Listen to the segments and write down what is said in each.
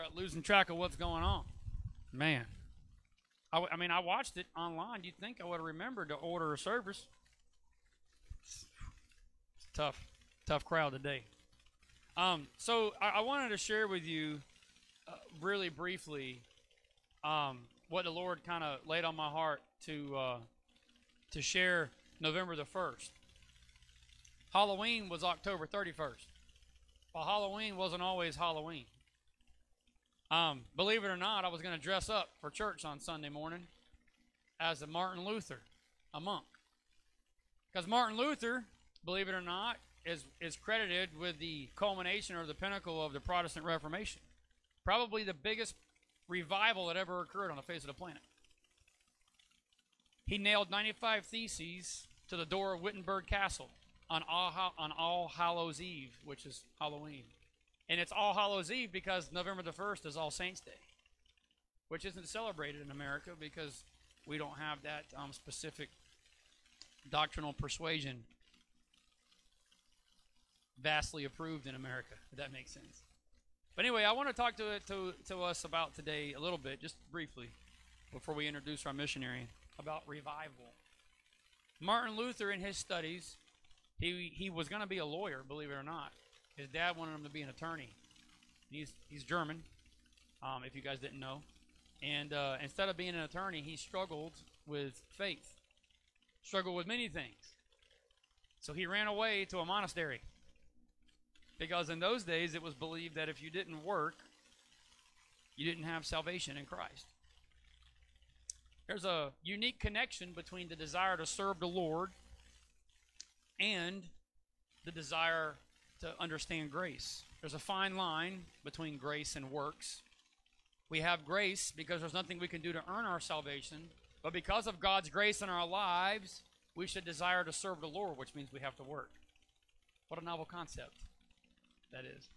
start losing track of what's going on. Man, I, w- I mean, I watched it online. You'd think I would have remembered to order a service. It's tough, tough crowd today. Um, so I, I wanted to share with you, uh, really briefly, um, what the Lord kind of laid on my heart to uh, to share November the first. Halloween was October thirty first. Well, Halloween wasn't always Halloween. Um, believe it or not, I was going to dress up for church on Sunday morning as a Martin Luther, a monk. Because Martin Luther, believe it or not, is, is credited with the culmination or the pinnacle of the Protestant Reformation. Probably the biggest revival that ever occurred on the face of the planet. He nailed 95 theses to the door of Wittenberg Castle on All, on All Hallows Eve, which is Halloween. And it's All Hallows Eve because November the 1st is All Saints Day, which isn't celebrated in America because we don't have that um, specific doctrinal persuasion vastly approved in America, if that makes sense. But anyway, I want to talk to, to, to us about today a little bit, just briefly, before we introduce our missionary, about revival. Martin Luther, in his studies, he, he was going to be a lawyer, believe it or not. His dad wanted him to be an attorney. He's, he's German, um, if you guys didn't know. And uh, instead of being an attorney, he struggled with faith, struggled with many things. So he ran away to a monastery. Because in those days, it was believed that if you didn't work, you didn't have salvation in Christ. There's a unique connection between the desire to serve the Lord and the desire to understand grace. There's a fine line between grace and works. We have grace because there's nothing we can do to earn our salvation, but because of God's grace in our lives, we should desire to serve the Lord, which means we have to work. What a novel concept that is.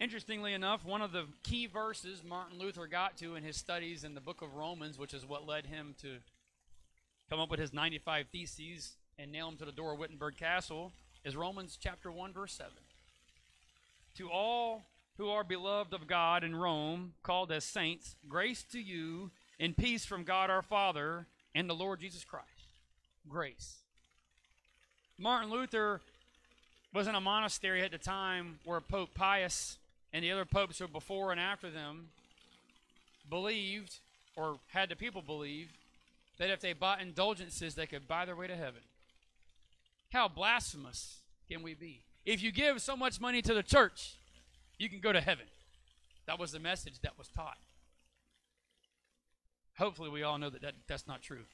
Interestingly enough, one of the key verses Martin Luther got to in his studies in the book of Romans, which is what led him to come up with his 95 Theses and nail them to the door of Wittenberg Castle, is Romans chapter 1, verse 7. To all who are beloved of God in Rome, called as saints, grace to you and peace from God our Father and the Lord Jesus Christ. Grace. Martin Luther was in a monastery at the time where Pope Pius and the other popes who were before and after them believed, or had the people believe, that if they bought indulgences, they could buy their way to heaven. How blasphemous can we be? If you give so much money to the church, you can go to heaven. That was the message that was taught. Hopefully, we all know that, that that's not true.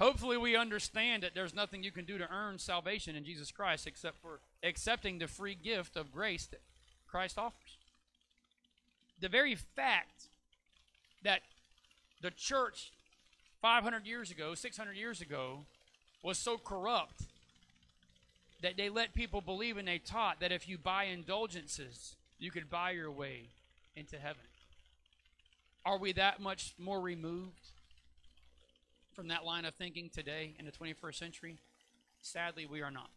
Hopefully, we understand that there's nothing you can do to earn salvation in Jesus Christ except for accepting the free gift of grace that Christ offers. The very fact that the church 500 years ago, 600 years ago, was so corrupt that they let people believe and they taught that if you buy indulgences, you could buy your way into heaven. Are we that much more removed from that line of thinking today in the 21st century? Sadly, we are not.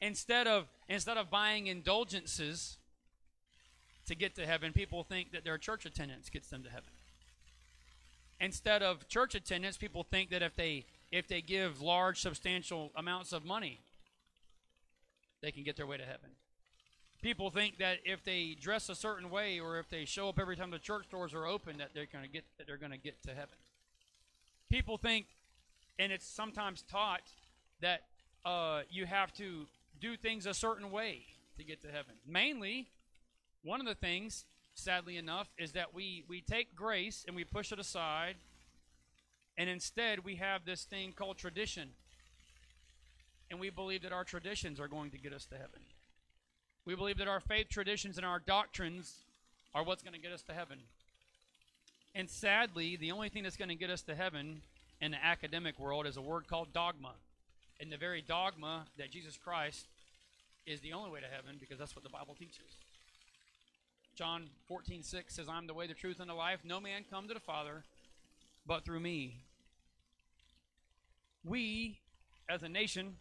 Instead of instead of buying indulgences to get to heaven, people think that their church attendance gets them to heaven. Instead of church attendance, people think that if they if they give large substantial amounts of money, they can get their way to heaven. People think that if they dress a certain way or if they show up every time the church doors are open that they're going to get that they're going to get to heaven. People think and it's sometimes taught that uh, you have to do things a certain way to get to heaven. Mainly, one of the things, sadly enough, is that we, we take grace and we push it aside, and instead we have this thing called tradition. And we believe that our traditions are going to get us to heaven. We believe that our faith traditions and our doctrines are what's going to get us to heaven. And sadly, the only thing that's going to get us to heaven in the academic world is a word called dogma. And the very dogma that Jesus Christ is the only way to heaven because that's what the Bible teaches. John 14, 6 says, I'm the way, the truth, and the life. No man come to the Father but through me. We, as a nation,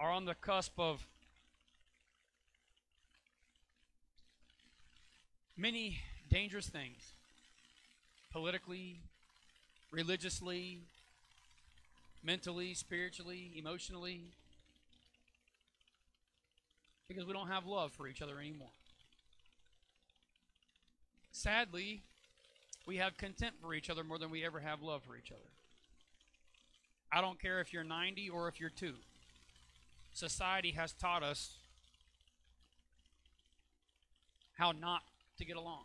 are on the cusp of many dangerous things politically, religiously, mentally, spiritually, emotionally, because we don't have love for each other anymore. Sadly, we have contempt for each other more than we ever have love for each other. I don't care if you're 90 or if you're 2. Society has taught us how not to get along.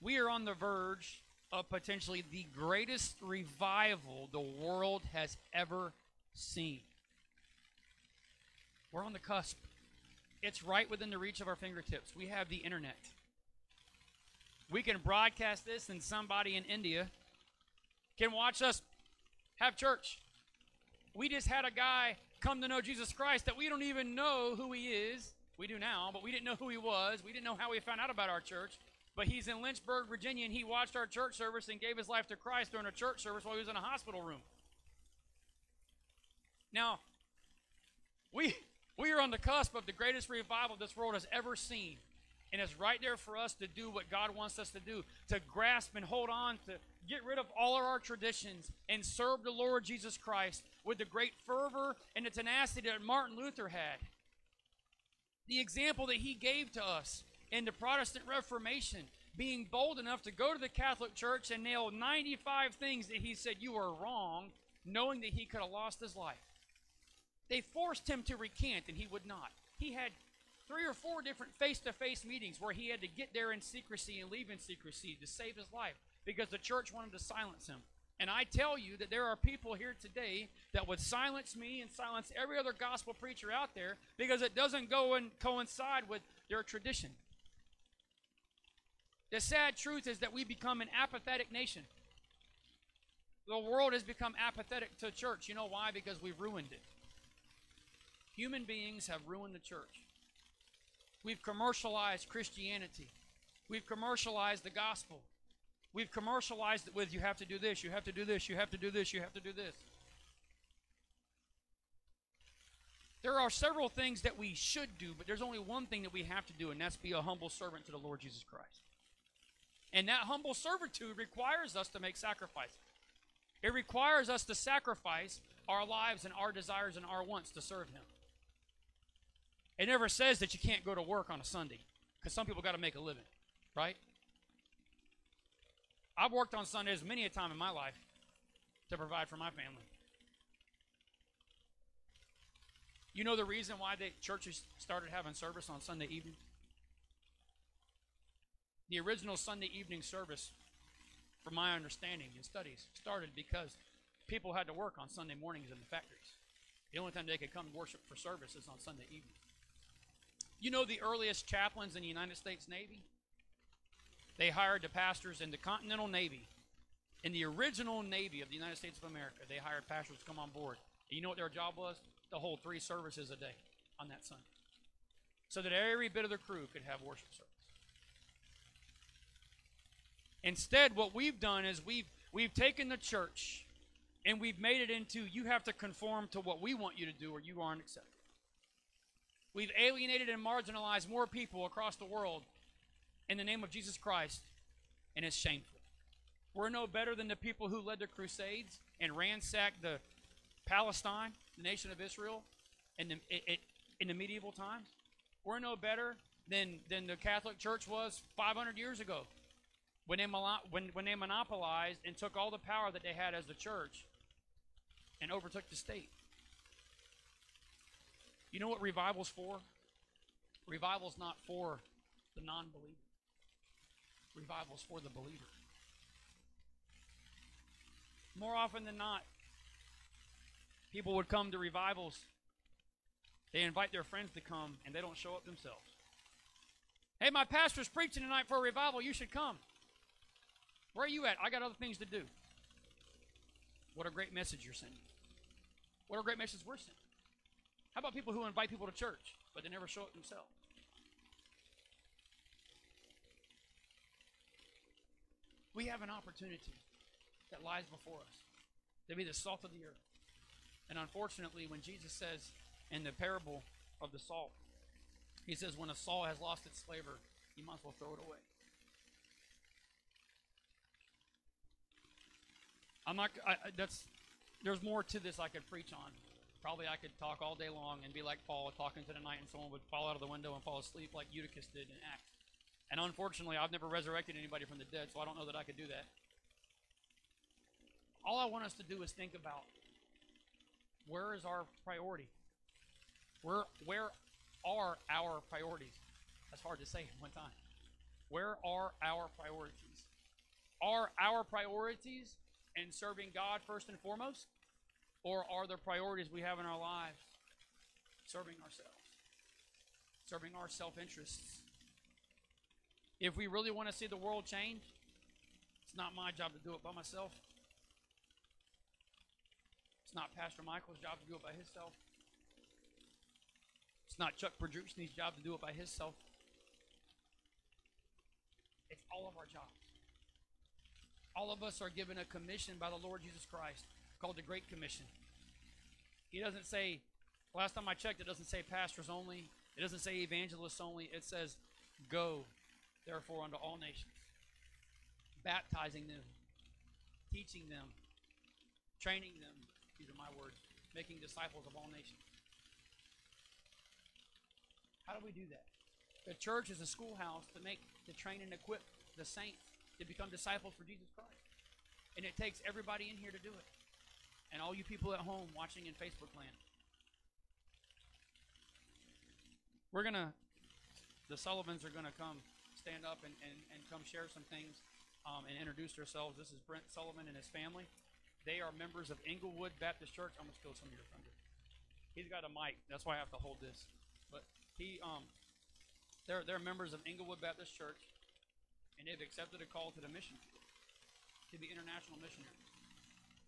We are on the verge of potentially the greatest revival the world has ever seen. We're on the cusp. It's right within the reach of our fingertips. We have the internet. We can broadcast this, and somebody in India can watch us have church. We just had a guy come to know Jesus Christ that we don't even know who he is. We do now, but we didn't know who he was. We didn't know how he found out about our church. But he's in Lynchburg, Virginia, and he watched our church service and gave his life to Christ during a church service while he was in a hospital room. Now, we we are on the cusp of the greatest revival this world has ever seen. And it's right there for us to do what God wants us to do to grasp and hold on, to get rid of all of our traditions and serve the Lord Jesus Christ with the great fervor and the tenacity that Martin Luther had. The example that he gave to us in the Protestant Reformation, being bold enough to go to the Catholic Church and nail 95 things that he said you are wrong, knowing that he could have lost his life. They forced him to recant, and he would not. He had three or four different face to face meetings where he had to get there in secrecy and leave in secrecy to save his life because the church wanted to silence him. And I tell you that there are people here today that would silence me and silence every other gospel preacher out there because it doesn't go and coincide with their tradition. The sad truth is that we become an apathetic nation. The world has become apathetic to church. You know why? Because we've ruined it. Human beings have ruined the church. We've commercialized Christianity. We've commercialized the gospel. We've commercialized it with you have to do this, you have to do this, you have to do this, you have to do this. There are several things that we should do, but there's only one thing that we have to do, and that's be a humble servant to the Lord Jesus Christ. And that humble servitude requires us to make sacrifices. It requires us to sacrifice our lives and our desires and our wants to serve Him. It never says that you can't go to work on a Sunday because some people got to make a living, right? I've worked on Sundays many a time in my life to provide for my family. You know the reason why the churches started having service on Sunday evening? The original Sunday evening service, from my understanding and studies, started because people had to work on Sunday mornings in the factories. The only time they could come to worship for service is on Sunday evening. You know the earliest chaplains in the United States Navy? They hired the pastors in the Continental Navy. In the original Navy of the United States of America, they hired pastors to come on board. And you know what their job was? To hold three services a day on that Sunday. So that every bit of the crew could have worship service. Instead, what we've done is we've we've taken the church and we've made it into you have to conform to what we want you to do or you aren't accepted. We've alienated and marginalized more people across the world in the name of Jesus Christ, and it's shameful. We're no better than the people who led the Crusades and ransacked the Palestine, the nation of Israel, in the, it, in the medieval times. We're no better than, than the Catholic Church was 500 years ago when they, when, when they monopolized and took all the power that they had as the church and overtook the state. You know what revival's for? Revival's not for the non believer, revival's for the believer. More often than not, people would come to revivals. They invite their friends to come, and they don't show up themselves. Hey, my pastor's preaching tonight for a revival. You should come. Where are you at? I got other things to do. What a great message you're sending. What a great message we're sending. How about people who invite people to church, but they never show up themselves? We have an opportunity that lies before us to be the salt of the earth. And unfortunately, when Jesus says in the parable of the salt, he says, when a salt has lost its flavor, you might as well throw it away. I'm not. I, that's. There's more to this I could preach on. Probably I could talk all day long and be like Paul, talking to the night, and someone would fall out of the window and fall asleep like Eutychus did in Acts. And unfortunately, I've never resurrected anybody from the dead, so I don't know that I could do that. All I want us to do is think about where is our priority? Where where are our priorities? That's hard to say at one time. Where are our priorities? Are our priorities in serving God first and foremost? Or are the priorities we have in our lives serving ourselves? Serving our self interests? If we really want to see the world change, it's not my job to do it by myself. It's not Pastor Michael's job to do it by himself. It's not Chuck Podruchny's job to do it by himself. It's all of our jobs. All of us are given a commission by the Lord Jesus Christ called the Great Commission. He doesn't say, last time I checked, it doesn't say pastors only, it doesn't say evangelists only. It says, Go, therefore, unto all nations, baptizing them, teaching them, training them, these are my words, making disciples of all nations. How do we do that? The church is a schoolhouse to make, to train and equip the saints to become disciples for Jesus Christ. And it takes everybody in here to do it. And all you people at home watching in Facebook land. We're going to, the Sullivans are going to come stand up and, and, and come share some things um, and introduce themselves. This is Brent Sullivan and his family. They are members of Englewood Baptist Church. I'm going to steal some of your thunder. He's got a mic. That's why I have to hold this. But he, um, they're, they're members of Englewood Baptist Church and they've accepted a call to the mission, to be international missionaries.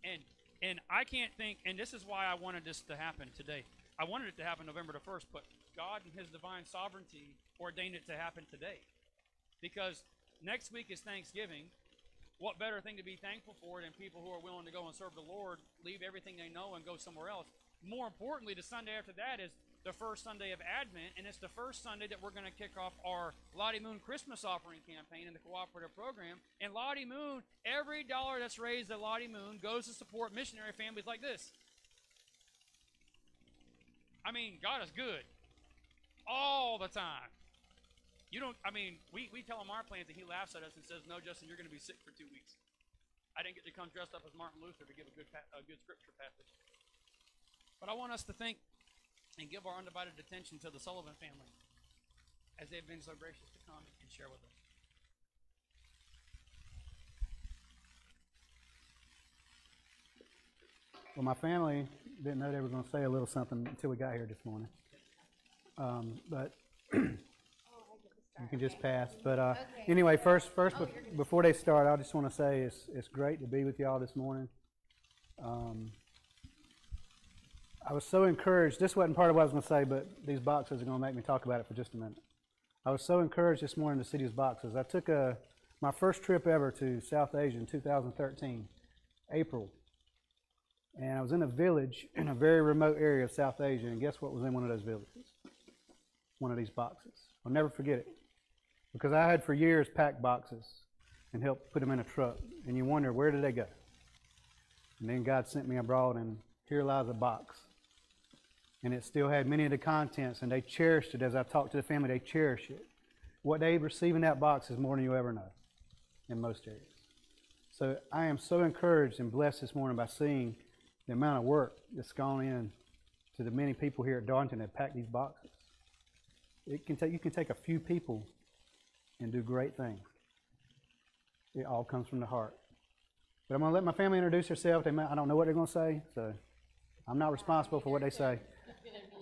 And and I can't think, and this is why I wanted this to happen today. I wanted it to happen November the first, but God and His divine sovereignty ordained it to happen today, because next week is Thanksgiving. What better thing to be thankful for than people who are willing to go and serve the Lord, leave everything they know, and go somewhere else? More importantly, the Sunday after that is the first Sunday of Advent, and it's the first Sunday that we're going to kick off our Lottie Moon Christmas offering campaign in the cooperative program. And Lottie Moon, every dollar that's raised at Lottie Moon goes to support missionary families like this. I mean, God is good all the time. You don't, I mean, we, we tell him our plans and he laughs at us and says, No, Justin, you're going to be sick for two weeks. I didn't get to come dressed up as Martin Luther to give a good, a good scripture passage. But I want us to think and give our undivided attention to the Sullivan family as they've been so gracious to come and share with us. Well, my family didn't know they were going to say a little something until we got here this morning. Um, but you can just pass. But uh, anyway, first, first, be- before they start, I just want to say it's it's great to be with y'all this morning. Um, I was so encouraged. This wasn't part of what I was going to say, but these boxes are going to make me talk about it for just a minute. I was so encouraged this morning to see these boxes. I took a my first trip ever to South Asia in 2013, April, and I was in a village in a very remote area of South Asia. And guess what was in one of those villages? One of these boxes. I'll never forget it because I had for years packed boxes and helped put them in a truck. And you wonder where did they go? And then God sent me abroad, and here lies a box and it still had many of the contents, and they cherished it. As I talked to the family, they cherish it. What they receive in that box is more than you ever know in most areas. So I am so encouraged and blessed this morning by seeing the amount of work that's gone in to the many people here at Darlington that pack these boxes. It can take you can take a few people and do great things. It all comes from the heart. But I'm going to let my family introduce herself. They may, I don't know what they're going to say, so I'm not responsible for what they say.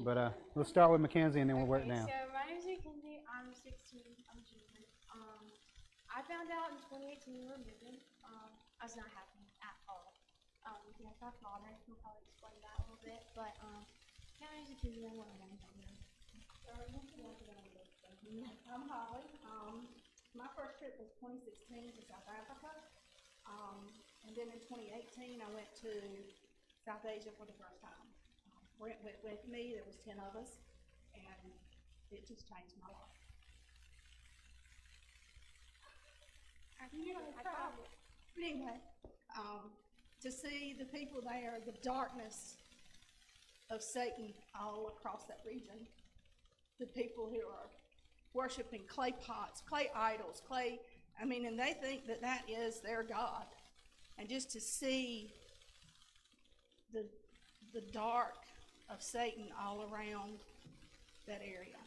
But uh, we'll start with Mackenzie and then we'll work Okay, down. So my name is Mackenzie. I'm 16. I'm June. Um, I found out in 2018 we were moving. Um, I was not happy at all. Um, we can ask my father. He'll probably explain that a little bit. But um, my name is Mackenzie. I'm one of them. I'm Holly. Um, my first trip was 2016 to South Africa. Um, and then in 2018, I went to South Asia for the first time. Brent went with me. There was 10 of us, and it just changed my life. You know, cry. But anyway, um, to see the people there, the darkness of Satan all across that region, the people who are worshiping clay pots, clay idols, clay, I mean, and they think that that is their God. And just to see the, the dark of Satan all around that area.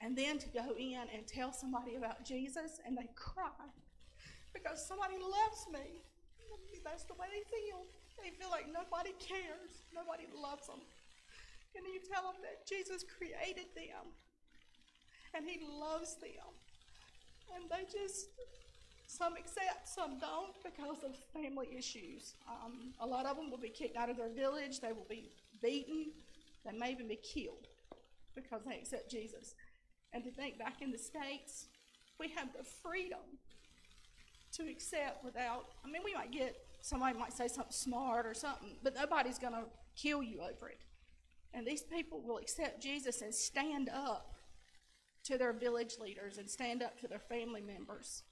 And then to go in and tell somebody about Jesus and they cry because somebody loves me. That's the way they feel. They feel like nobody cares, nobody loves them. And you tell them that Jesus created them and He loves them. And they just, some accept, some don't because of family issues. Um, a lot of them will be kicked out of their village, they will be beaten, they may even be killed because they accept Jesus. And to think back in the States, we have the freedom to accept without, I mean, we might get, somebody might say something smart or something, but nobody's going to kill you over it. And these people will accept Jesus and stand up to their village leaders and stand up to their family members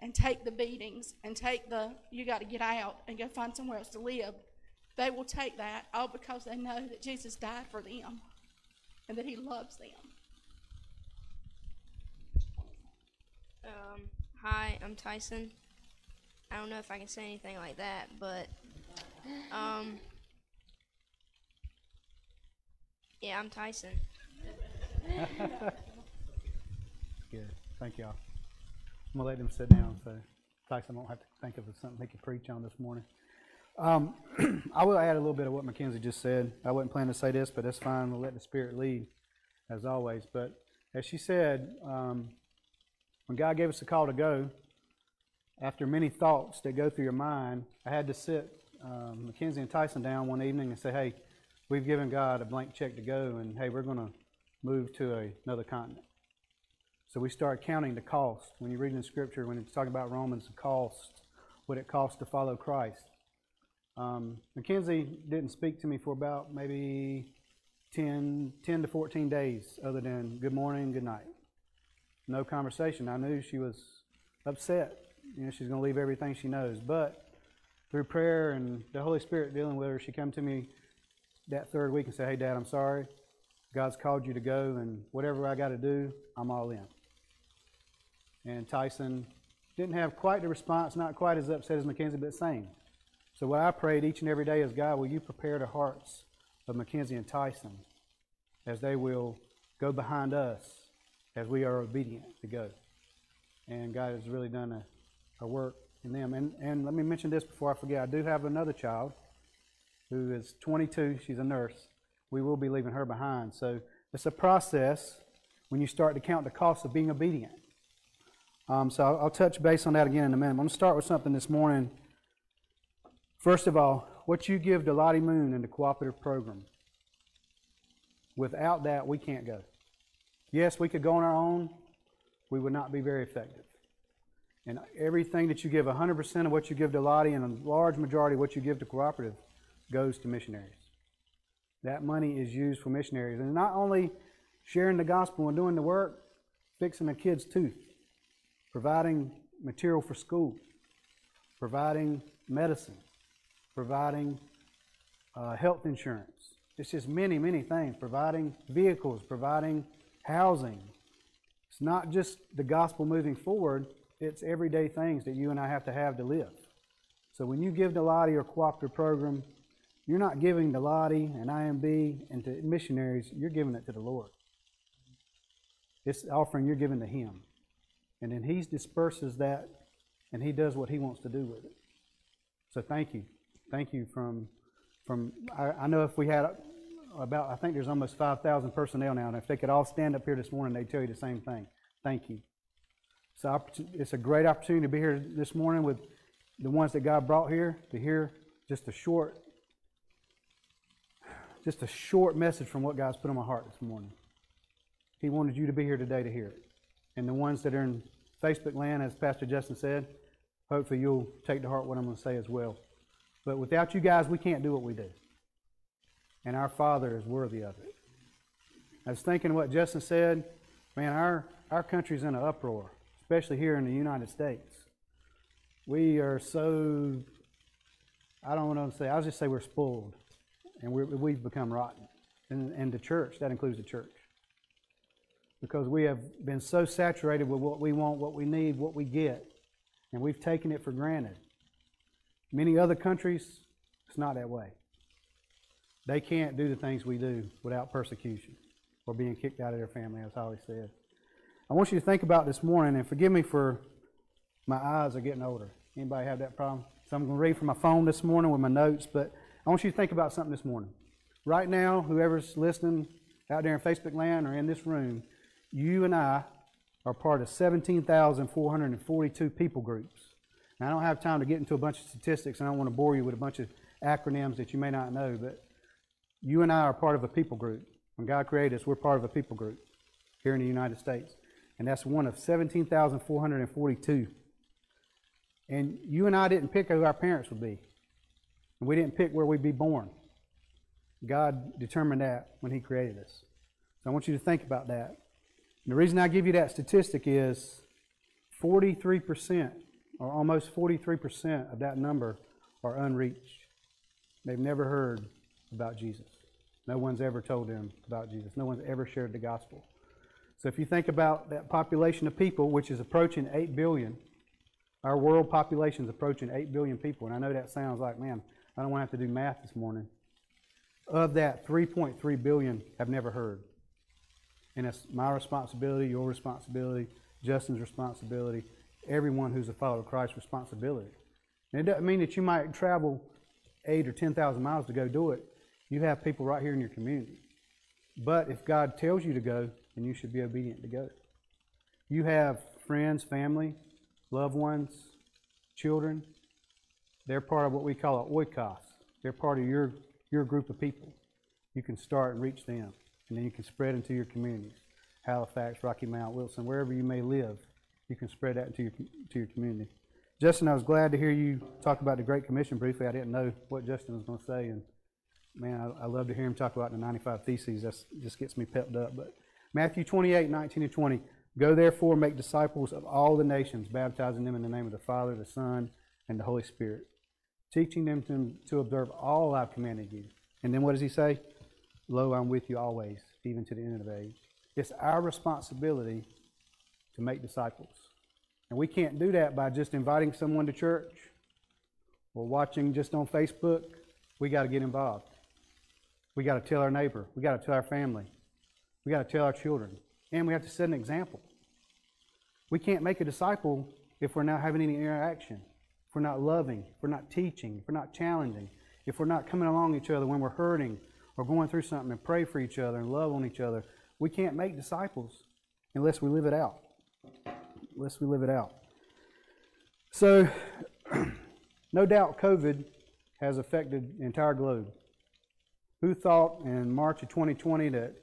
and take the beatings and take the, you got to get out and go find somewhere else to live. They will take that all because they know that Jesus died for them and that he loves them. Um, hi, I'm Tyson. I don't know if I can say anything like that, but um, yeah, I'm Tyson. Good. Thank y'all. I'm gonna let them sit down so Tyson won't have to think of something he could preach on this morning. Um, I will add a little bit of what Mackenzie just said. I wasn't planning to say this, but that's fine. We'll let the Spirit lead, as always. But as she said, um, when God gave us a call to go, after many thoughts that go through your mind, I had to sit um, Mackenzie and Tyson down one evening and say, "Hey, we've given God a blank check to go, and hey, we're going to move to a, another continent." So we start counting the cost. When you read in the Scripture, when it's talking about Romans, the cost, what it costs to follow Christ. Um, Mackenzie didn't speak to me for about maybe 10, 10 to 14 days, other than good morning, good night. No conversation. I knew she was upset. You know, she's going to leave everything she knows. But through prayer and the Holy Spirit dealing with her, she came to me that third week and said, Hey, Dad, I'm sorry. God's called you to go, and whatever I got to do, I'm all in. And Tyson didn't have quite the response, not quite as upset as Mackenzie, but same. So what I prayed each and every day is, God, will you prepare the hearts of Mackenzie and Tyson as they will go behind us as we are obedient to go. And God has really done a, a work in them. And, and let me mention this before I forget. I do have another child who is 22. She's a nurse. We will be leaving her behind. So it's a process when you start to count the cost of being obedient. Um, so I'll, I'll touch base on that again in a minute. I'm going to start with something this morning. First of all, what you give to Lottie Moon and the cooperative program. Without that, we can't go. Yes, we could go on our own. We would not be very effective. And everything that you give, 100% of what you give to Lottie and a large majority of what you give to cooperative goes to missionaries. That money is used for missionaries. And not only sharing the gospel and doing the work, fixing a kid's tooth, providing material for school, providing medicine, providing uh, health insurance. It's just many, many things. Providing vehicles, providing housing. It's not just the gospel moving forward, it's everyday things that you and I have to have to live. So when you give to Lottie or cooperative program, you're not giving to Lottie and IMB and to missionaries, you're giving it to the Lord. This offering you're giving to Him. And then He disperses that and He does what He wants to do with it. So thank you. Thank you from, from I, I know if we had about, I think there's almost 5,000 personnel now, and if they could all stand up here this morning, they'd tell you the same thing. Thank you. So it's a great opportunity to be here this morning with the ones that God brought here to hear just a short, just a short message from what God's put on my heart this morning. He wanted you to be here today to hear it. And the ones that are in Facebook land, as Pastor Justin said, hopefully you'll take to heart what I'm going to say as well. But without you guys, we can't do what we do. And our Father is worthy of it. I was thinking what Justin said. Man, our, our country's in an uproar, especially here in the United States. we are so, I don't want to say, I'll just say we're spoiled. And we're, we've become rotten. And, and the church, that includes the church. Because we have been so saturated with what we want, what we need, what we get, and we've taken it for granted. Many other countries, it's not that way. They can't do the things we do without persecution or being kicked out of their family, as Holly said. I want you to think about this morning, and forgive me for my eyes are getting older. Anybody have that problem? So I'm going to read from my phone this morning with my notes, but I want you to think about something this morning. Right now, whoever's listening out there in Facebook land or in this room, you and I are part of 17,442 people groups. I don't have time to get into a bunch of statistics, and I don't want to bore you with a bunch of acronyms that you may not know, but you and I are part of a people group. When God created us, we're part of a people group here in the United States. And that's one of 17,442. And you and I didn't pick who our parents would be. And we didn't pick where we'd be born. God determined that when He created us. So I want you to think about that. And the reason I give you that statistic is 43%, or almost 43% of that number, are unreached. They've never heard about Jesus. No one's ever told them about Jesus. No one's ever shared the gospel. So if you think about that population of people, which is approaching 8 billion, our world population is approaching 8 billion people. And I know that sounds like, man, I don't want to have to do math this morning. Of that, 3.3 billion have never heard. And it's my responsibility, your responsibility, Justin's responsibility, everyone who's a follower of Christ's responsibility. And it doesn't mean that you might travel eight or 10,000 miles to go do it. You have people right here in your community. But if God tells you to go, then you should be obedient to go. You have friends, family, loved ones, children. They're part of what we call a oikos. They're part of your, your group of people. You can start and reach them, and then you can spread into your communities. Halifax, Rocky Mount, Wilson, wherever you may live, you can spread that into your, to your community. Justin, I was glad to hear you talk about the Great Commission briefly. I didn't know what Justin was going to say, and man, I, I love to hear him talk about the 95 Theses. That just gets me pepped up. But Matthew 28, 19 and 20. Go therefore, make disciples of all the nations, baptizing them in the name of the Father, the Son, and the Holy Spirit, teaching them to, to observe all I've commanded you. And then what does he say? Lo, I'm with you always, even to the end of the age. It's our responsibility to make disciples. And we can't do that by just inviting someone to church or watching just on Facebook. We got to get involved. We got to tell our neighbor. We got to tell our family. We got to tell our children. And we have to set an example. We can't make a disciple if we're not having any interaction, if we're not loving, if we're not teaching, if we're not challenging, if we're not coming along each other when we're hurting or going through something and pray for each other and love on each other. We can't make disciples unless we live it out. Unless we live it out. So, no doubt COVID has affected the entire globe. Who thought in March of 2020 that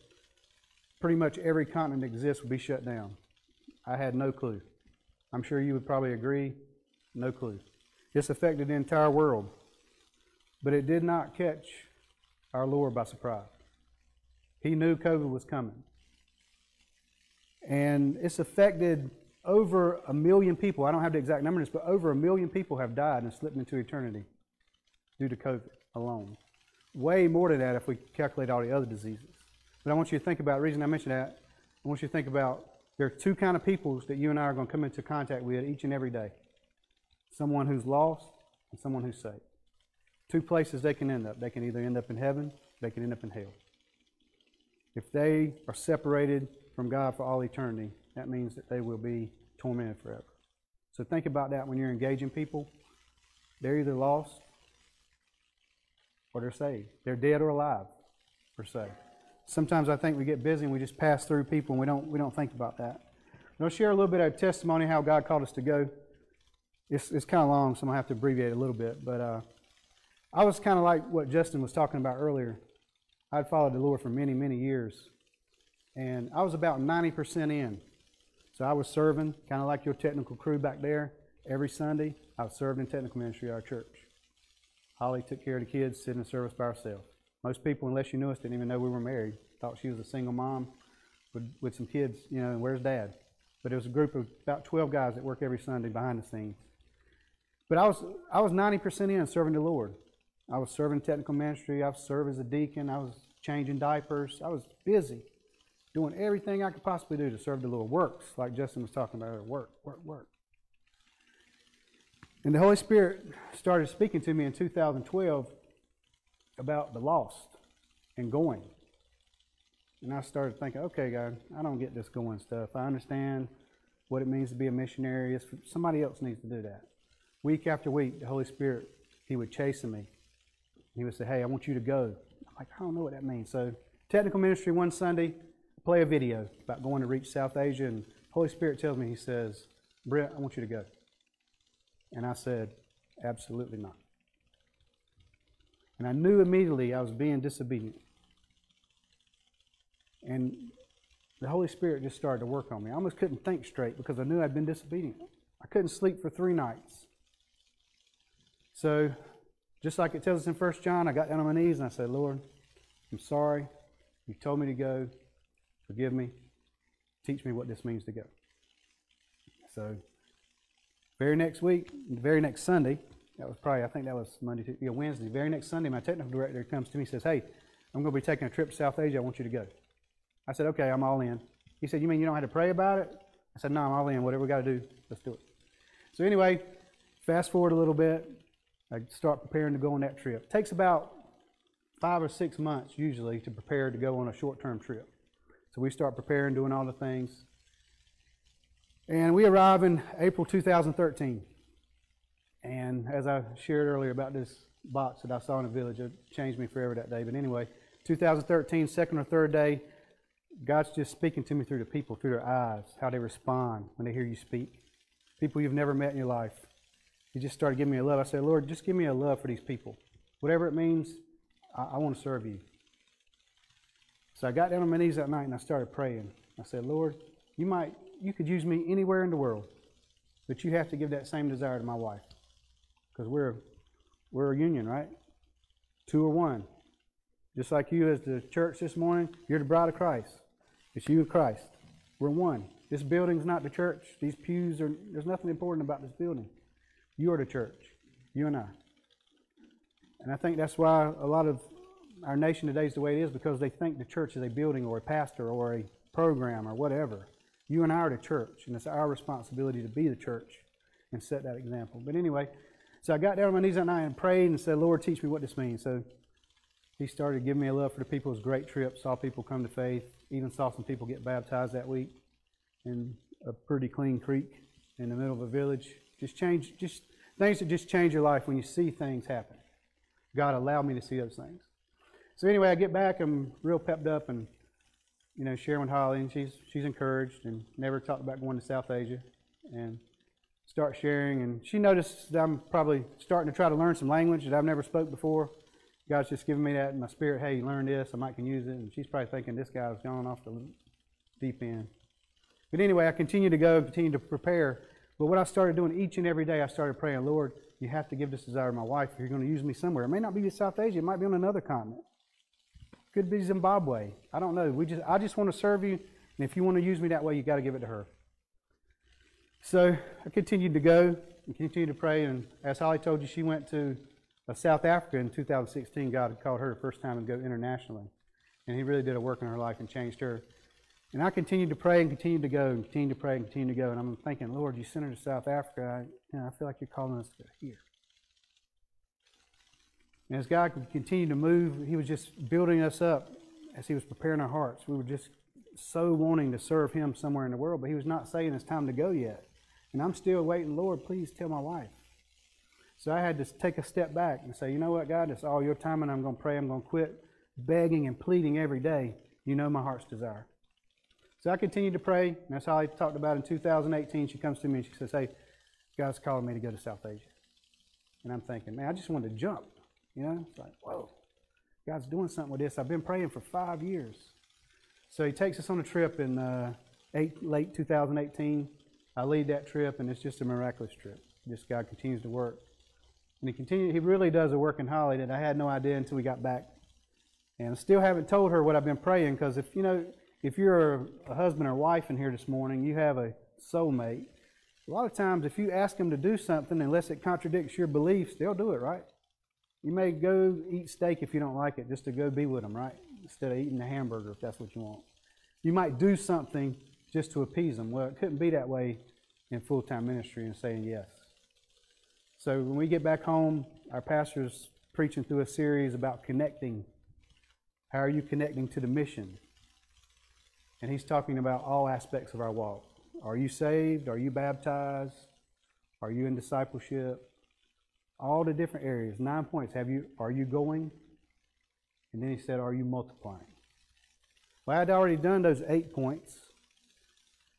pretty much every continent exists would be shut down? I had no clue. I'm sure you would probably agree. No clue. This affected the entire world. But it did not catch our Lord by surprise. He knew COVID was coming. And it's affected over a million people. I don't have the exact numbers, but over a million people have died and slipped into eternity due to COVID alone. Way more than that if we calculate all the other diseases. But I want you to think about, the reason I mentioned that, I want you to think about there are two kind of peoples that you and I are going to come into contact with each and every day. Someone who's lost and someone who's saved. Two places they can end up. They can either end up in heaven, they can end up in hell. If they are separated from God for all eternity, that means that they will be tormented forever. So think about that when you're engaging people. They're either lost or they're saved. They're dead or alive, per se. Sometimes I think we get busy and we just pass through people and we don't, we don't think about that. And I'll share a little bit of testimony how God called us to go. It's, it's kind of long, so I'm going to have to abbreviate a little bit. But uh, I was kind of like what Justin was talking about earlier. I'd followed the Lord for many, many years. And I was about 90% in. So I was serving, kind of like your technical crew back there, every Sunday. I was serving in technical ministry at our church. Holly took care of the kids, sitting in service by herself. Most people, unless you knew us, didn't even know we were married. Thought she was a single mom with, with some kids, you know, and where's dad? But it was a group of about 12 guys that work every Sunday behind the scenes. But I was I was ninety percent in serving the Lord. I was serving technical ministry. I served as a deacon. I was changing diapers. I was busy, doing everything I could possibly do to serve the Lord. Works, like Justin was talking about. Work, work, work. And the Holy Spirit started speaking to me in 2012 about the lost and going. And I started thinking, okay, God, I don't get this going stuff. I understand what it means to be a missionary. It's, somebody else needs to do that. Week after week, the Holy Spirit, He would chasten me. He would say, hey, I want you to go. I'm like, I don't know what that means. So, technical ministry one Sunday, play a video about going to reach South Asia, and Holy Spirit tells me, He says, Brent, I want you to go. And I said, absolutely not. And I knew immediately I was being disobedient. And the Holy Spirit just started to work on me. I almost couldn't think straight because I knew I'd been disobedient. I couldn't sleep for three nights. So, just like it tells us in 1 John, I got down on my knees and I said, Lord, I'm sorry. You told me to go. Forgive me. Teach me what this means to go. So, very next week, very next Sunday, that was probably, I think that was Monday, yeah, Wednesday. Very next Sunday, my technical director comes to me and says, Hey, I'm going to be taking a trip to South Asia. I want you to go. I said, Okay, I'm all in. He said, You mean you don't have to pray about it? I said, No, I'm all in. Whatever we got to do, let's do it. So, anyway, fast forward a little bit. I start preparing to go on that trip. It takes about five or six months usually to prepare to go on a short term trip. So we start preparing, doing all the things. And we arrive in April 2013. And as I shared earlier about this box that I saw in the village, it changed me forever that day. But anyway, 2013, second or third day, God's just speaking to me through the people, through their eyes, how they respond when they hear you speak. People you've never met in your life. He just started giving me a love. I said, Lord, just give me a love for these people. Whatever it means, I, I want to serve you. So I got down on my knees that night and I started praying. I said, Lord, you might, you could use me anywhere in the world, but you have to give that same desire to my wife, because we're we're a union, right? Two or one. Just like you as the church this morning, you're the bride of Christ. It's you and Christ. We're one. This building's not the church. These pews are. There's nothing important about this building. You are the church. You and I. And I think that's why a lot of our nation today is the way it is because they think the church is a building or a pastor or a program or whatever. You and I are the church, and it's our responsibility to be the church and set that example. But anyway, so I got down on my knees that night and prayed and said, Lord, teach me what this means. So he started giving me a love for the people. It was a great trip. Saw people come to faith. Even saw some people get baptized that week in a pretty clean creek in the middle of a village. Just change, just things that just change your life when you see things happen. God allowed me to see those things. So anyway, I get back. I'm real pepped up and you know sharing with Holly, and she's she's encouraged and never talked about going to South Asia, and start sharing. And she noticed that I'm probably starting to try to learn some language that I've never spoke before. God's just giving me that in my spirit. Hey, you learn this. I might can use it. And she's probably thinking this guy's gone off the deep end. But anyway, I continue to go, continue to prepare. But what I started doing each and every day, I started praying, Lord, you have to give this desire to my wife if you're going to use me somewhere. It may not be to South Asia. It might be on another continent. Could be Zimbabwe. I don't know. We just, I just want to serve you. And if you want to use me that way, you got to give it to her. So I continued to go and continued to pray. And as Holly told you, she went to uh, South Africa in 2016. God had called her the first time to go internationally. And He really did a work in her life and changed her. And I continued to pray and continued to go and continued to pray and continued to go. And I'm thinking, Lord, you sent her to South Africa. I, you know, I feel like you're calling us to here. And as God continued to move, He was just building us up as He was preparing our hearts. We were just so wanting to serve Him somewhere in the world, but He was not saying it's time to go yet. And I'm still waiting, Lord, please tell my wife. So I had to take a step back and say, you know what, God, it's all your time, and I'm going to pray. I'm going to quit begging and pleading every day. You know my heart's desire. So I continued to pray, and that's how I talked about in 2018. She comes to me and she says, Hey, God's calling me to go to South Asia. And I'm thinking, man, I just wanted to jump. You know, it's like, whoa, God's doing something with this. I've been praying for five years. So he takes us on a trip in uh, eight, late 2018. I lead that trip, and it's just a miraculous trip. Just God continues to work. And he continues, he really does a work in Holly that I had no idea until we got back. And I still haven't told her what I've been praying because if, you know, if you're a husband or wife in here this morning, you have a soulmate A lot of times, if you ask them to do something, unless it contradicts your beliefs, they'll do it, right? You may go eat steak if you don't like it, just to go be with them, right? Instead of eating a hamburger, if that's what you want. You might do something just to appease them. Well, it couldn't be that way in full time ministry and saying yes. So when we get back home, our pastor's preaching through a series about connecting. How are you connecting to the mission? And he's talking about all aspects of our walk. Are you saved? Are you baptized? Are you in discipleship? All the different areas. Nine points. Have you are you going? And then he said, Are you multiplying? Well, I'd already done those eight points.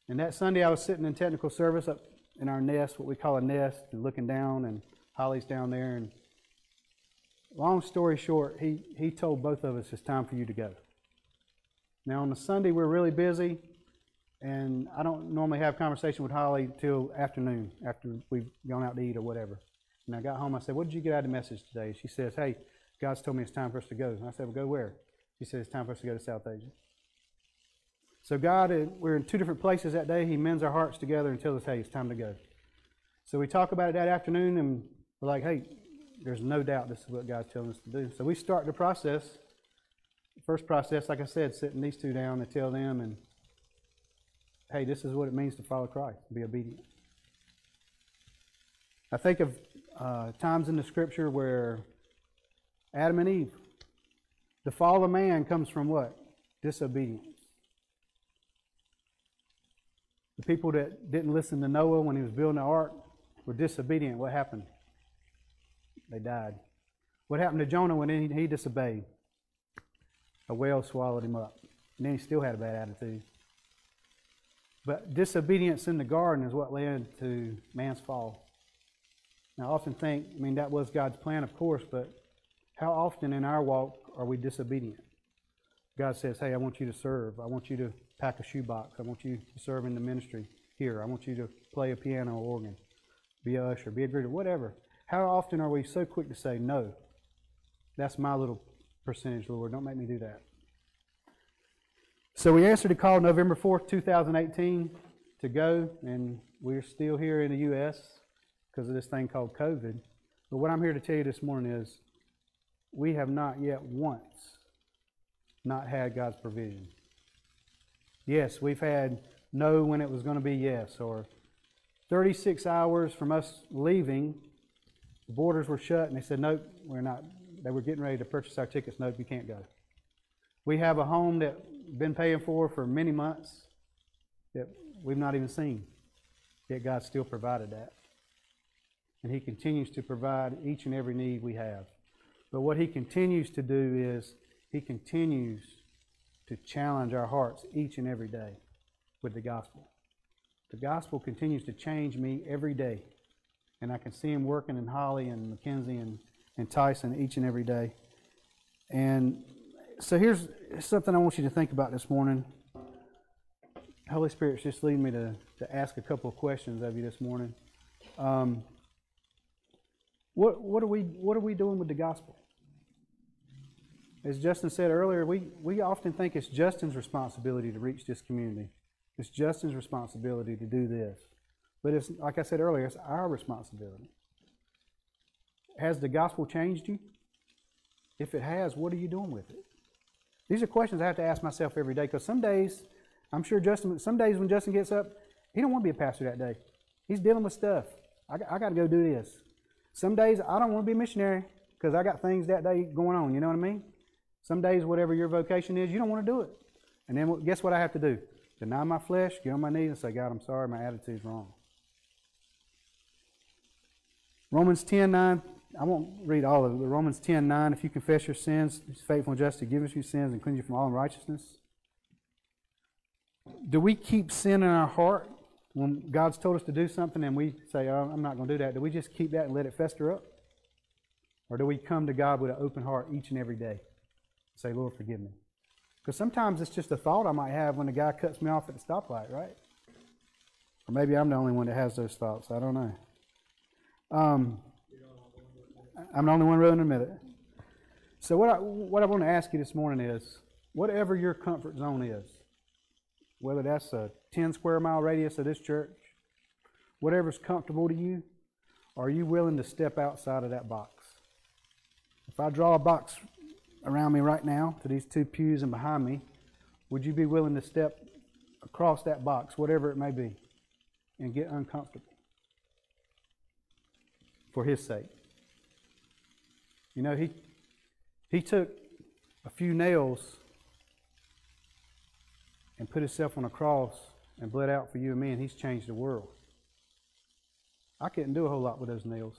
And that Sunday I was sitting in technical service up in our nest, what we call a nest, and looking down and Holly's down there and long story short, he, he told both of us it's time for you to go. Now on the Sunday we're really busy and I don't normally have conversation with Holly till afternoon, after we've gone out to eat or whatever. And I got home, I said, What did you get out of the message today? She says, Hey, God's told me it's time for us to go. And I said, Well, go where? She said, It's time for us to go to South Asia. So, God, uh, we're in two different places that day. He mends our hearts together and tells us, Hey, it's time to go. So, we talk about it that afternoon, and we're like, Hey, there's no doubt this is what God's telling us to do. So, we start the process. First process, like I said, sitting these two down and tell them, and hey, this is what it means to follow Christ, be obedient. I think of uh, times in the scripture where Adam and Eve, the fall of man comes from what? Disobedience. The people that didn't listen to Noah when he was building the ark were disobedient. What happened? They died. What happened to Jonah when he, he disobeyed? A whale swallowed him up. And then he still had a bad attitude. But disobedience in the garden is what led to man's fall. Now, I often think, I mean, that was God's plan, of course, but how often in our walk are we disobedient? God says, Hey, I want you to serve. I want you to pack a shoebox. I want you to serve in the ministry here. I want you to play a piano or organ, be a usher, be a greeter, whatever. How often are we so quick to say, No, that's my little percentage, Lord. Don't make me do that. So we answered a call November 4th, 2018 to go, and we're still here in the U.S. because of this thing called COVID. But what I'm here to tell you this morning is we have not yet once not had God's provision. Yes, we've had no when it was going to be yes, or 36 hours from us leaving, the borders were shut, and they said, Nope, we're not. They were getting ready to purchase our tickets. Nope, you can't go. We have a home that we've been paying for for many months that we've not even seen. Yet God still provided that. And He continues to provide each and every need we have. But what He continues to do is He continues to challenge our hearts each and every day with the gospel. The gospel continues to change me every day. And I can see Him working in Holly and Mackenzie and, and Tyson each and every day. And so here's something I want you to think about this morning. Holy Spirit's just leading me to, to ask a couple of questions of you this morning. Um, what, what, are we, what are we doing with the gospel? As Justin said earlier, we, we often think it's Justin's responsibility to reach this community. It's Justin's responsibility to do this. But it's, like I said earlier, it's our responsibility. Has the gospel changed you? If it has, what are you doing with it? These are questions I have to ask myself every day because some days, I'm sure Justin, some days when Justin gets up, he don't want to be a pastor that day. He's dealing with stuff. I, I got to go do this. Some days I don't want to be a missionary because I got things that day going on. You know what I mean? Some days, whatever your vocation is, you don't want to do it. And then guess what I have to do? Deny my flesh, get on my knees, and say, God, I'm sorry, my attitude's wrong. Romans 10 9 I won't read all of it, but Romans 10 9, if you confess your sins, He's faithful and just to give us your sins and cleanse you from all unrighteousness. Do we keep sin in our heart when God's told us to do something and we say, oh, I'm not going to do that? Do we just keep that and let it fester up? Or do we come to God with an open heart each and every day say, Lord, forgive me? Because sometimes it's just a thought I might have when the guy cuts me off at the stoplight, right? Or maybe I'm the only one that has those thoughts. I don't know. Um, I'm the only one willing to admit it. So what I, what I want to ask you this morning is, whatever your comfort zone is, whether that's a 10 square mile radius of this church, whatever's comfortable to you, are you willing to step outside of that box? If I draw a box around me right now to these two pews and behind me, would you be willing to step across that box, whatever it may be, and get uncomfortable for His sake? You know, He He took a few nails and put Himself on a cross and bled out for you and me, and He's changed the world. I couldn't do a whole lot with those nails,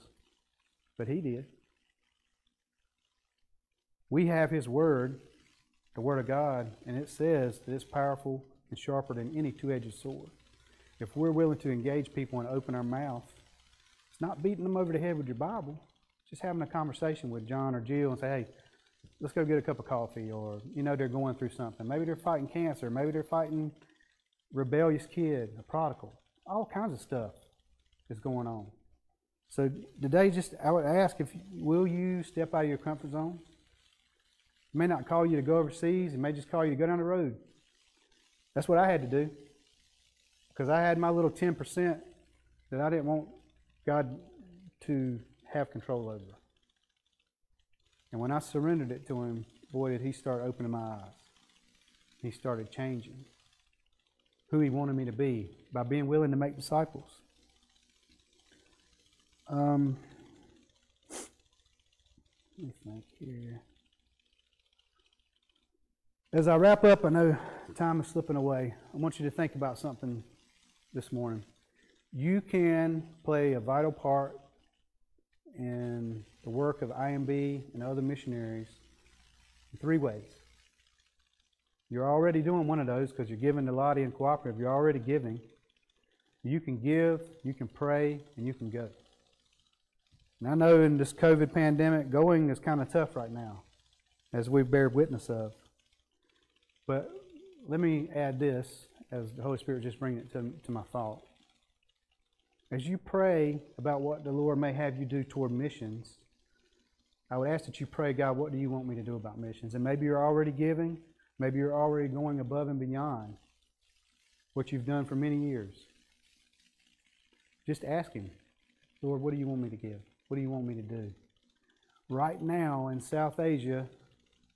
but He did. We have His Word, the Word of God, and it says that it's powerful and sharper than any two edged sword. If we're willing to engage people and open our mouth, it's not beating them over the head with your Bible, just having a conversation with John or Jill and say, hey, let's go get a cup of coffee, or you know they're going through something. Maybe they're fighting cancer, maybe they're fighting rebellious kid, a prodigal, all kinds of stuff is going on. So today, just I would ask if will you step out of your comfort zone? It may not call you to go overseas. It may just call you to go down the road. That's what I had to do because I had my little ten percent that I didn't want God to have control over. And when I surrendered it to Him, boy, did He start opening my eyes. He started changing who He wanted me to be by being willing to make disciples. Um, let me think here. As I wrap up, I know time is slipping away. I want you to think about something this morning. You can play a vital part in the work of IMB and other missionaries in three ways. You're already doing one of those because you're giving to Lottie and Cooperative. You're already giving. You can give, you can pray, and you can go. And I know in this COVID pandemic, going is kind of tough right now, as we bear witness of. But let me add this as the Holy Spirit just bringing it to, to my thought. As you pray about what the Lord may have you do toward missions, I would ask that you pray, God, what do you want me to do about missions? And maybe you're already giving, maybe you're already going above and beyond what you've done for many years. Just ask Him, Lord, what do you want me to give? What do you want me to do? Right now in South Asia,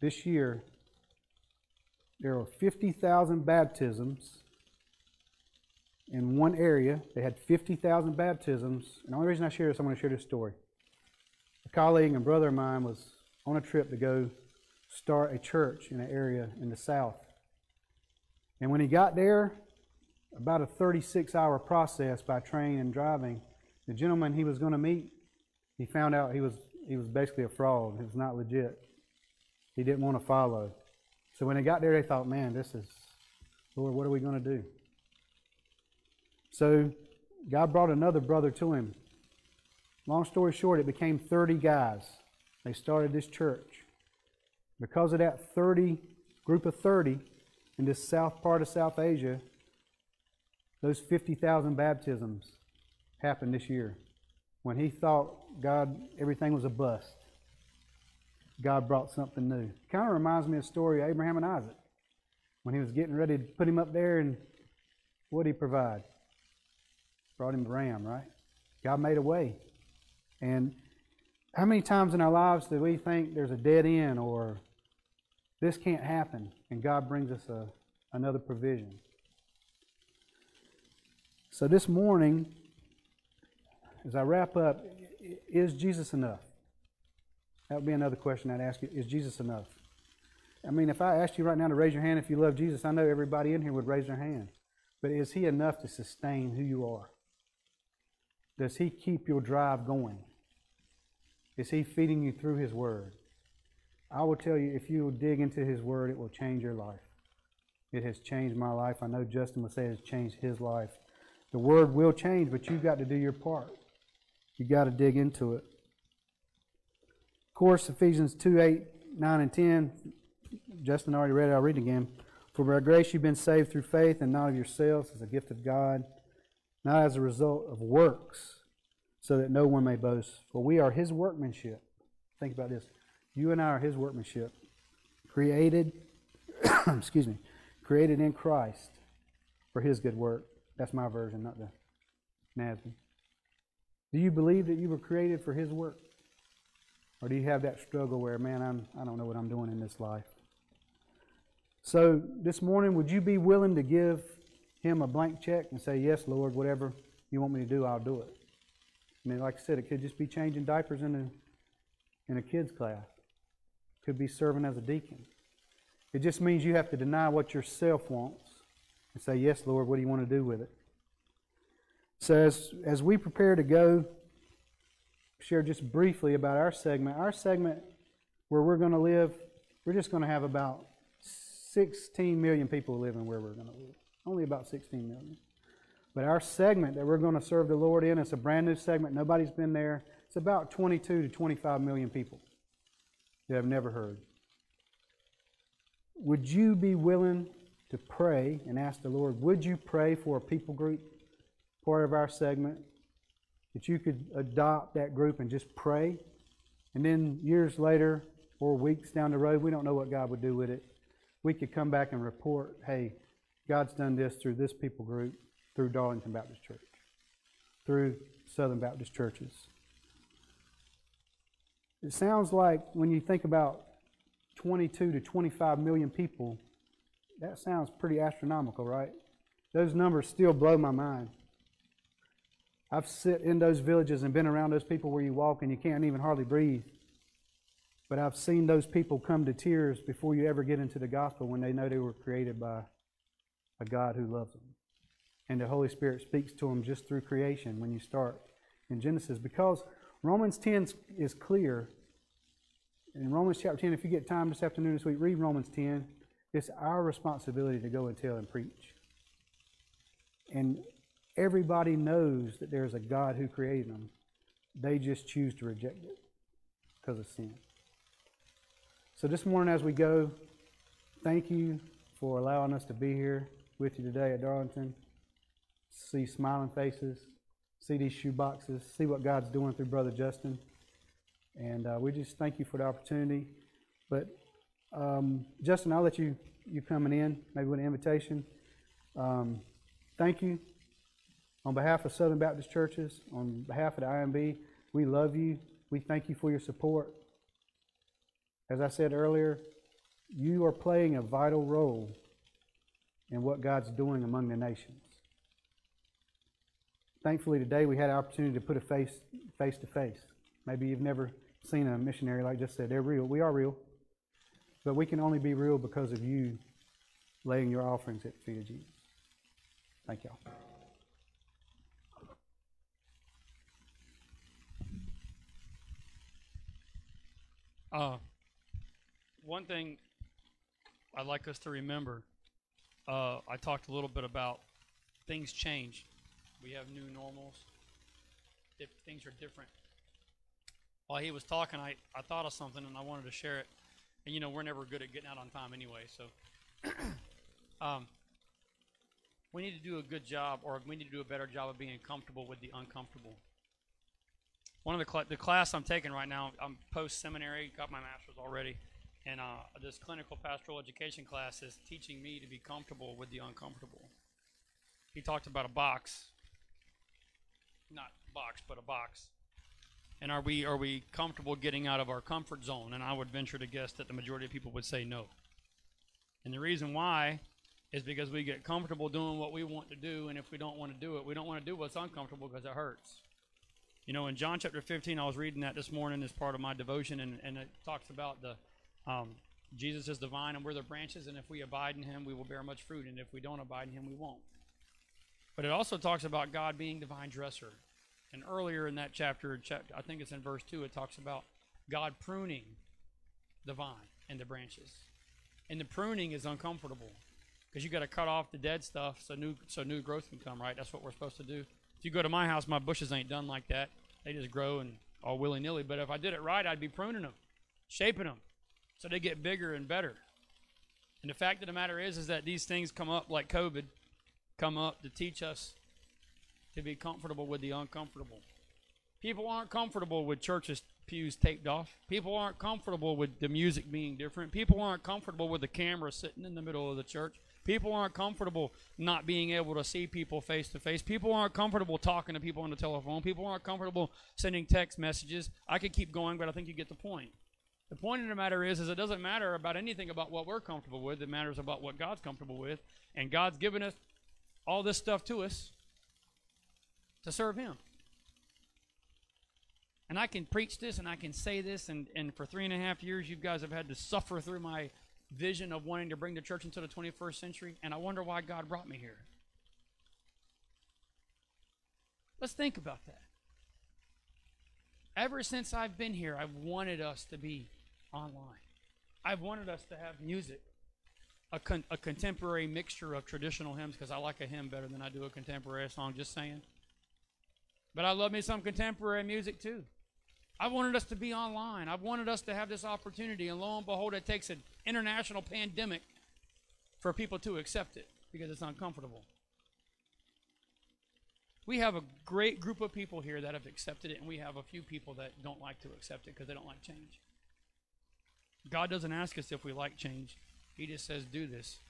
this year, there are 50,000 baptisms in one area. They had 50,000 baptisms. And the only reason I share this, I want to share this story. A colleague and brother of mine was on a trip to go start a church in an area in the south. And when he got there, about a 36 hour process by train and driving, the gentleman he was going to meet, he found out he was, he was basically a fraud. He was not legit. He didn't want to follow. So when they got there, they thought, man, this is, Lord, what are we going to do? So God brought another brother to him. Long story short, it became 30 guys. They started this church. Because of that 30 group of 30 in this south part of South Asia, those 50,000 baptisms happened this year. When he thought God, everything was a bust, God brought something new. Kind of reminds me of the story of Abraham and Isaac. When he was getting ready to put him up there, and what did he provide? Brought him a ram, right? God made a way. And how many times in our lives do we think there's a dead end or this can't happen, and God brings us a, another provision? So this morning, as I wrap up, is Jesus enough? That would be another question I'd ask you. Is Jesus enough? I mean, if I asked you right now to raise your hand if you love Jesus, I know everybody in here would raise their hand. But is He enough to sustain who you are? Does He keep your drive going? Is He feeding you through His Word? I will tell you, if you will dig into His Word, it will change your life. It has changed my life. I know Justin would say it has changed his life. The Word will change, but you've got to do your part. You've got to dig into it. Of course, Ephesians 2 8, 9, and 10. Justin already read it. I'll read it again. For by grace you've been saved through faith, and not of yourselves, as a gift of God, not as a result of works, so that no one may boast. For we are his workmanship. Think about this. You and I are his workmanship, created, excuse me, created in Christ for his good work. That's my version, not the Nasby? Do you believe that you were created for His work? Or do you have that struggle where, man, I'm, I don't know what I'm doing in this life? So this morning, would you be willing to give Him a blank check and say, Yes, Lord, whatever you want me to do, I'll do it? I mean, like I said, it could just be changing diapers in a, in a kid's class, could be serving as a deacon. It just means you have to deny what yourself wants and say, Yes, Lord, what do you want to do with it? So, as, as we prepare to go, share just briefly about our segment. Our segment, where we're going to live, we're just going to have about 16 million people living where we're going to live. Only about 16 million. But our segment that we're going to serve the Lord in, it's a brand new segment. Nobody's been there. It's about 22 to 25 million people that have never heard. Would you be willing to pray and ask the Lord, would you pray for a people group, part of our segment, that you could adopt that group and just pray? And then years later or weeks down the road, we don't know what God would do with it. We could come back and report, hey, God's done this through this people group, through Darlington Baptist Church, through Southern Baptist churches. It sounds like when you think about 22 to 25 million people, that sounds pretty astronomical, right? Those numbers still blow my mind. I've sit in those villages and been around those people where you walk and you can't even hardly breathe. But I've seen those people come to tears before you ever get into the gospel when they know they were created by a God who loves them. And the Holy Spirit speaks to them just through creation when you start in Genesis. Because Romans 10 is clear. In Romans chapter 10, if you get time this afternoon, this week, read Romans 10. It's our responsibility to go and tell and preach. And everybody knows that there's a God who created them. They just choose to reject it because of sin. So this morning, as we go, thank you for allowing us to be here with you today at Darlington. See smiling faces, see these shoe boxes, see what God's doing through Brother Justin. And uh, we just thank you for the opportunity. But um, Justin, I'll let you you coming in, maybe with an invitation. Um, thank you. On behalf of Southern Baptist Churches, on behalf of the IMB, we love you. We thank you for your support. As I said earlier, you are playing a vital role in what God's doing among the nations. Thankfully, today we had an opportunity to put a face face to face. Maybe you've never seen a missionary like just said. They're real. We are real. But we can only be real because of you laying your offerings at the feet of Jesus. Thank y'all. Uh, one thing I'd like us to remember uh, I talked a little bit about things change. We have new normals, Dif- things are different. While he was talking, I, I thought of something and I wanted to share it. And you know, we're never good at getting out on time anyway, so. um, we need to do a good job, or we need to do a better job of being comfortable with the uncomfortable. One of the cl- the class I'm taking right now, I'm post seminary, got my master's already, and uh, this clinical pastoral education class is teaching me to be comfortable with the uncomfortable. He talked about a box, not box, but a box. And are we are we comfortable getting out of our comfort zone? And I would venture to guess that the majority of people would say no. And the reason why is because we get comfortable doing what we want to do, and if we don't want to do it, we don't want to do what's uncomfortable because it hurts. You know, in John chapter 15, I was reading that this morning as part of my devotion, and, and it talks about the um, Jesus is the vine, and we're the branches, and if we abide in Him, we will bear much fruit, and if we don't abide in Him, we won't. But it also talks about God being divine dresser. And earlier in that chapter, I think it's in verse 2, it talks about God pruning the vine and the branches. And the pruning is uncomfortable because you got to cut off the dead stuff so new so new growth can come, right? That's what we're supposed to do. If you go to my house, my bushes ain't done like that. They just grow and all willy nilly. But if I did it right, I'd be pruning them, shaping them, so they get bigger and better. And the fact of the matter is, is that these things come up like COVID, come up to teach us to be comfortable with the uncomfortable. People aren't comfortable with churches pews taped off. People aren't comfortable with the music being different. People aren't comfortable with the camera sitting in the middle of the church. People aren't comfortable not being able to see people face to face. People aren't comfortable talking to people on the telephone. People aren't comfortable sending text messages. I could keep going, but I think you get the point. The point of the matter is, is it doesn't matter about anything about what we're comfortable with. It matters about what God's comfortable with, and God's given us all this stuff to us to serve Him. And I can preach this and I can say this, and, and for three and a half years, you guys have had to suffer through my vision of wanting to bring the church into the 21st century, and I wonder why God brought me here. Let's think about that. Ever since I've been here, I've wanted us to be online. I've wanted us to have music, a, con- a contemporary mixture of traditional hymns, because I like a hymn better than I do a contemporary song, just saying. But I love me some contemporary music too. I wanted us to be online. I wanted us to have this opportunity, and lo and behold, it takes an international pandemic for people to accept it because it's uncomfortable. We have a great group of people here that have accepted it, and we have a few people that don't like to accept it because they don't like change. God doesn't ask us if we like change, He just says, do this.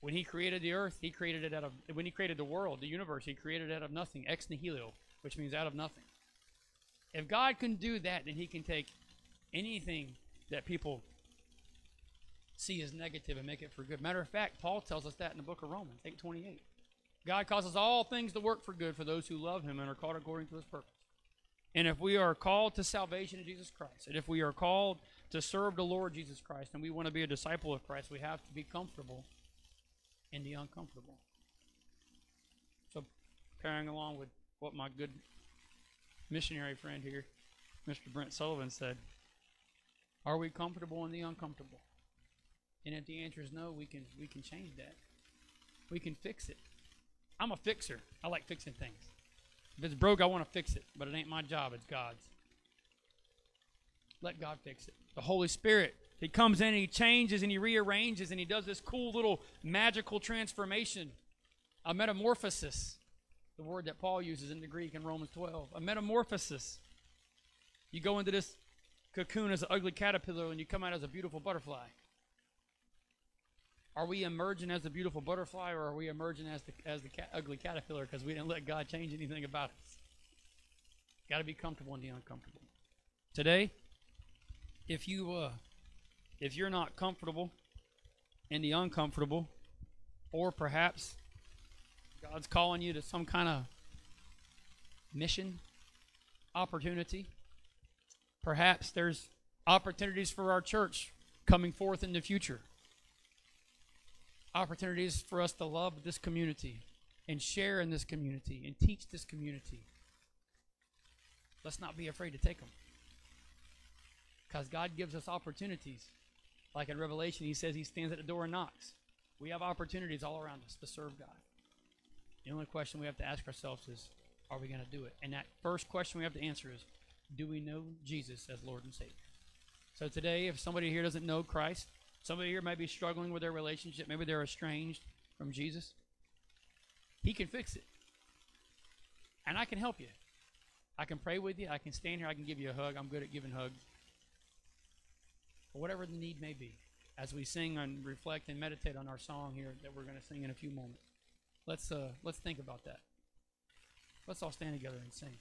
When He created the earth, He created it out of, when He created the world, the universe, He created it out of nothing, ex nihilo, which means out of nothing. If God can do that, then He can take anything that people see as negative and make it for good. Matter of fact, Paul tells us that in the book of Romans, 828. God causes all things to work for good for those who love Him and are called according to His purpose. And if we are called to salvation in Jesus Christ, and if we are called to serve the Lord Jesus Christ, and we want to be a disciple of Christ, we have to be comfortable in the uncomfortable. So, carrying along with what my good missionary friend here, Mr. Brent Sullivan, said, Are we comfortable in the uncomfortable? And if the answer is no, we can we can change that. We can fix it. I'm a fixer. I like fixing things. If it's broke, I want to fix it, but it ain't my job, it's God's. Let God fix it. The Holy Spirit, He comes in and He changes and He rearranges and He does this cool little magical transformation, a metamorphosis the word that Paul uses in the Greek in Romans 12. A metamorphosis. You go into this cocoon as an ugly caterpillar and you come out as a beautiful butterfly. Are we emerging as a beautiful butterfly or are we emerging as the, as the ca- ugly caterpillar because we didn't let God change anything about us? Got to be comfortable in the uncomfortable. Today, if you uh, if you're not comfortable in the uncomfortable, or perhaps God's calling you to some kind of mission, opportunity. Perhaps there's opportunities for our church coming forth in the future. Opportunities for us to love this community and share in this community and teach this community. Let's not be afraid to take them. Because God gives us opportunities. Like in Revelation, He says He stands at the door and knocks. We have opportunities all around us to serve God. The only question we have to ask ourselves is, are we going to do it? And that first question we have to answer is, do we know Jesus as Lord and Savior? So today, if somebody here doesn't know Christ, somebody here might be struggling with their relationship, maybe they're estranged from Jesus, He can fix it. And I can help you. I can pray with you. I can stand here. I can give you a hug. I'm good at giving hugs. Or whatever the need may be, as we sing and reflect and meditate on our song here that we're going to sing in a few moments. Let's uh, let's think about that. Let's all stand together and sing.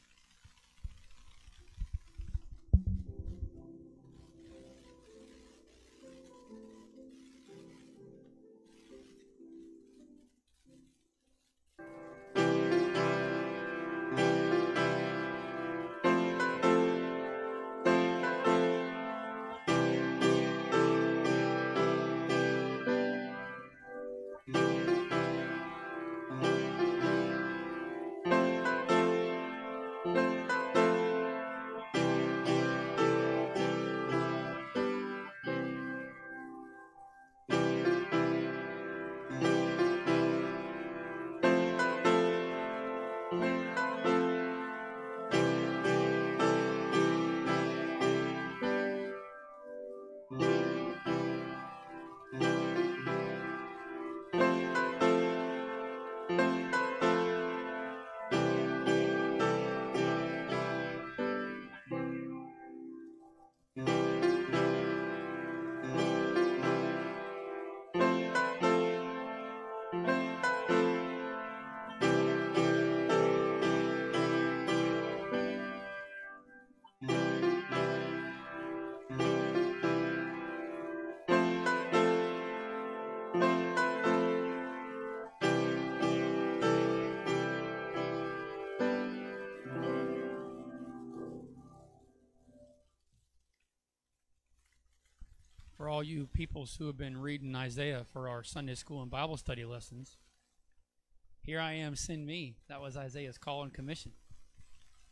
For all you peoples who have been reading Isaiah for our Sunday school and Bible study lessons. Here I am, send me. That was Isaiah's call and commission.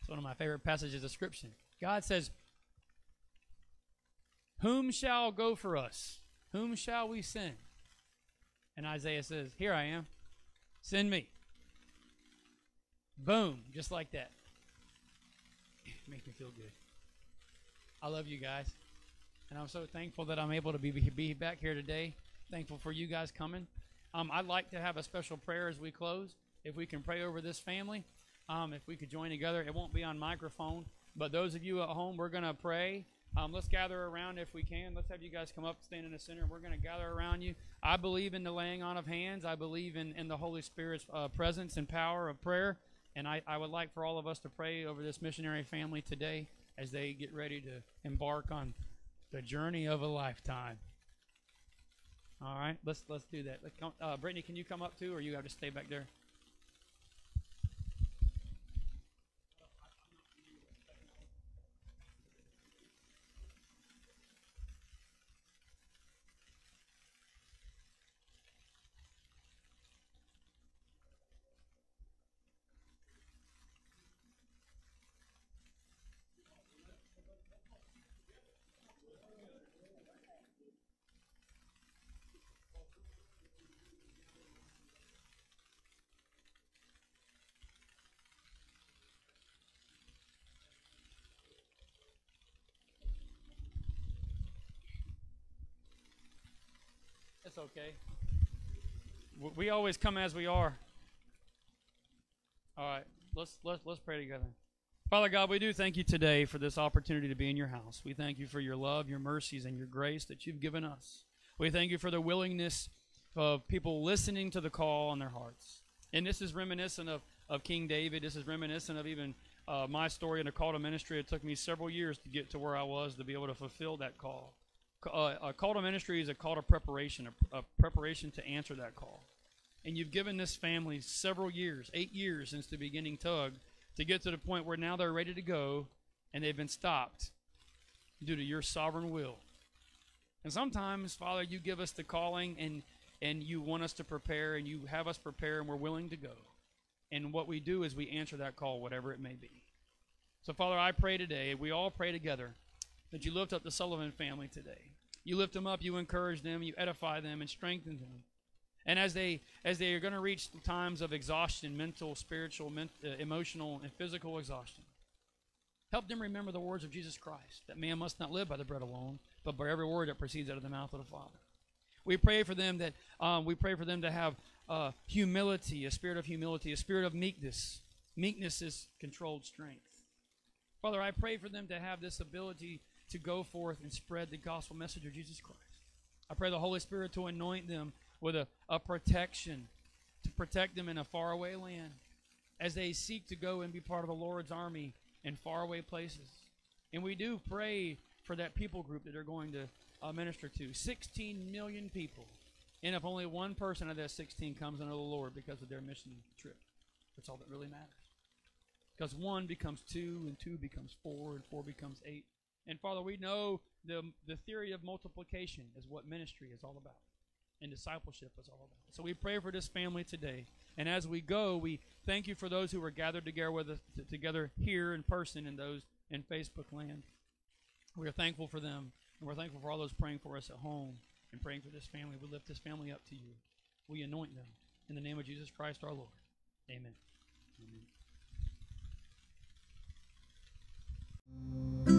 It's one of my favorite passages of Scripture. God says, Whom shall go for us? Whom shall we send? And Isaiah says, Here I am. Send me. Boom, just like that. Makes me feel good. I love you guys. And I'm so thankful that I'm able to be, be back here today. Thankful for you guys coming. Um, I'd like to have a special prayer as we close. If we can pray over this family, um, if we could join together, it won't be on microphone. But those of you at home, we're going to pray. Um, let's gather around if we can. Let's have you guys come up, stand in the center. We're going to gather around you. I believe in the laying on of hands. I believe in, in the Holy Spirit's uh, presence and power of prayer. And I, I would like for all of us to pray over this missionary family today as they get ready to embark on the journey of a lifetime. All right, let's let's do that. Uh, Brittany, can you come up too, or you have to stay back there? Okay. We always come as we are. All right, let's let's let's pray together. Father God, we do thank you today for this opportunity to be in your house. We thank you for your love, your mercies, and your grace that you've given us. We thank you for the willingness of people listening to the call on their hearts. And this is reminiscent of, of King David. This is reminiscent of even uh, my story in the call to ministry. It took me several years to get to where I was to be able to fulfill that call. Uh, a call to ministry is a call to preparation, a, a preparation to answer that call. And you've given this family several years, eight years since the beginning tug, to get to the point where now they're ready to go and they've been stopped due to your sovereign will. And sometimes, Father, you give us the calling and and you want us to prepare and you have us prepare and we're willing to go. And what we do is we answer that call, whatever it may be. So, Father, I pray today, we all pray together, that you lift up the Sullivan family today. You lift them up, you encourage them, you edify them, and strengthen them. And as they as they are going to reach the times of exhaustion, mental, spiritual, ment, uh, emotional, and physical exhaustion, help them remember the words of Jesus Christ that man must not live by the bread alone, but by every word that proceeds out of the mouth of the Father. We pray for them that um, we pray for them to have uh, humility, a spirit of humility, a spirit of meekness. Meekness is controlled strength. Father, I pray for them to have this ability to go forth and spread the gospel message of Jesus Christ. I pray the Holy Spirit to anoint them with a, a protection, to protect them in a faraway land as they seek to go and be part of the Lord's army in faraway places. And we do pray for that people group that they're going to uh, minister to. 16 million people. And if only one person of that 16 comes under the Lord because of their mission trip, that's all that really matters. Because one becomes two, and two becomes four, and four becomes eight. And Father, we know the, the theory of multiplication is what ministry is all about and discipleship is all about. So we pray for this family today. And as we go, we thank you for those who were gathered together with us together here in person and those in Facebook land. We are thankful for them. And we're thankful for all those praying for us at home and praying for this family. We lift this family up to you. We anoint them. In the name of Jesus Christ our Lord. Amen. Amen.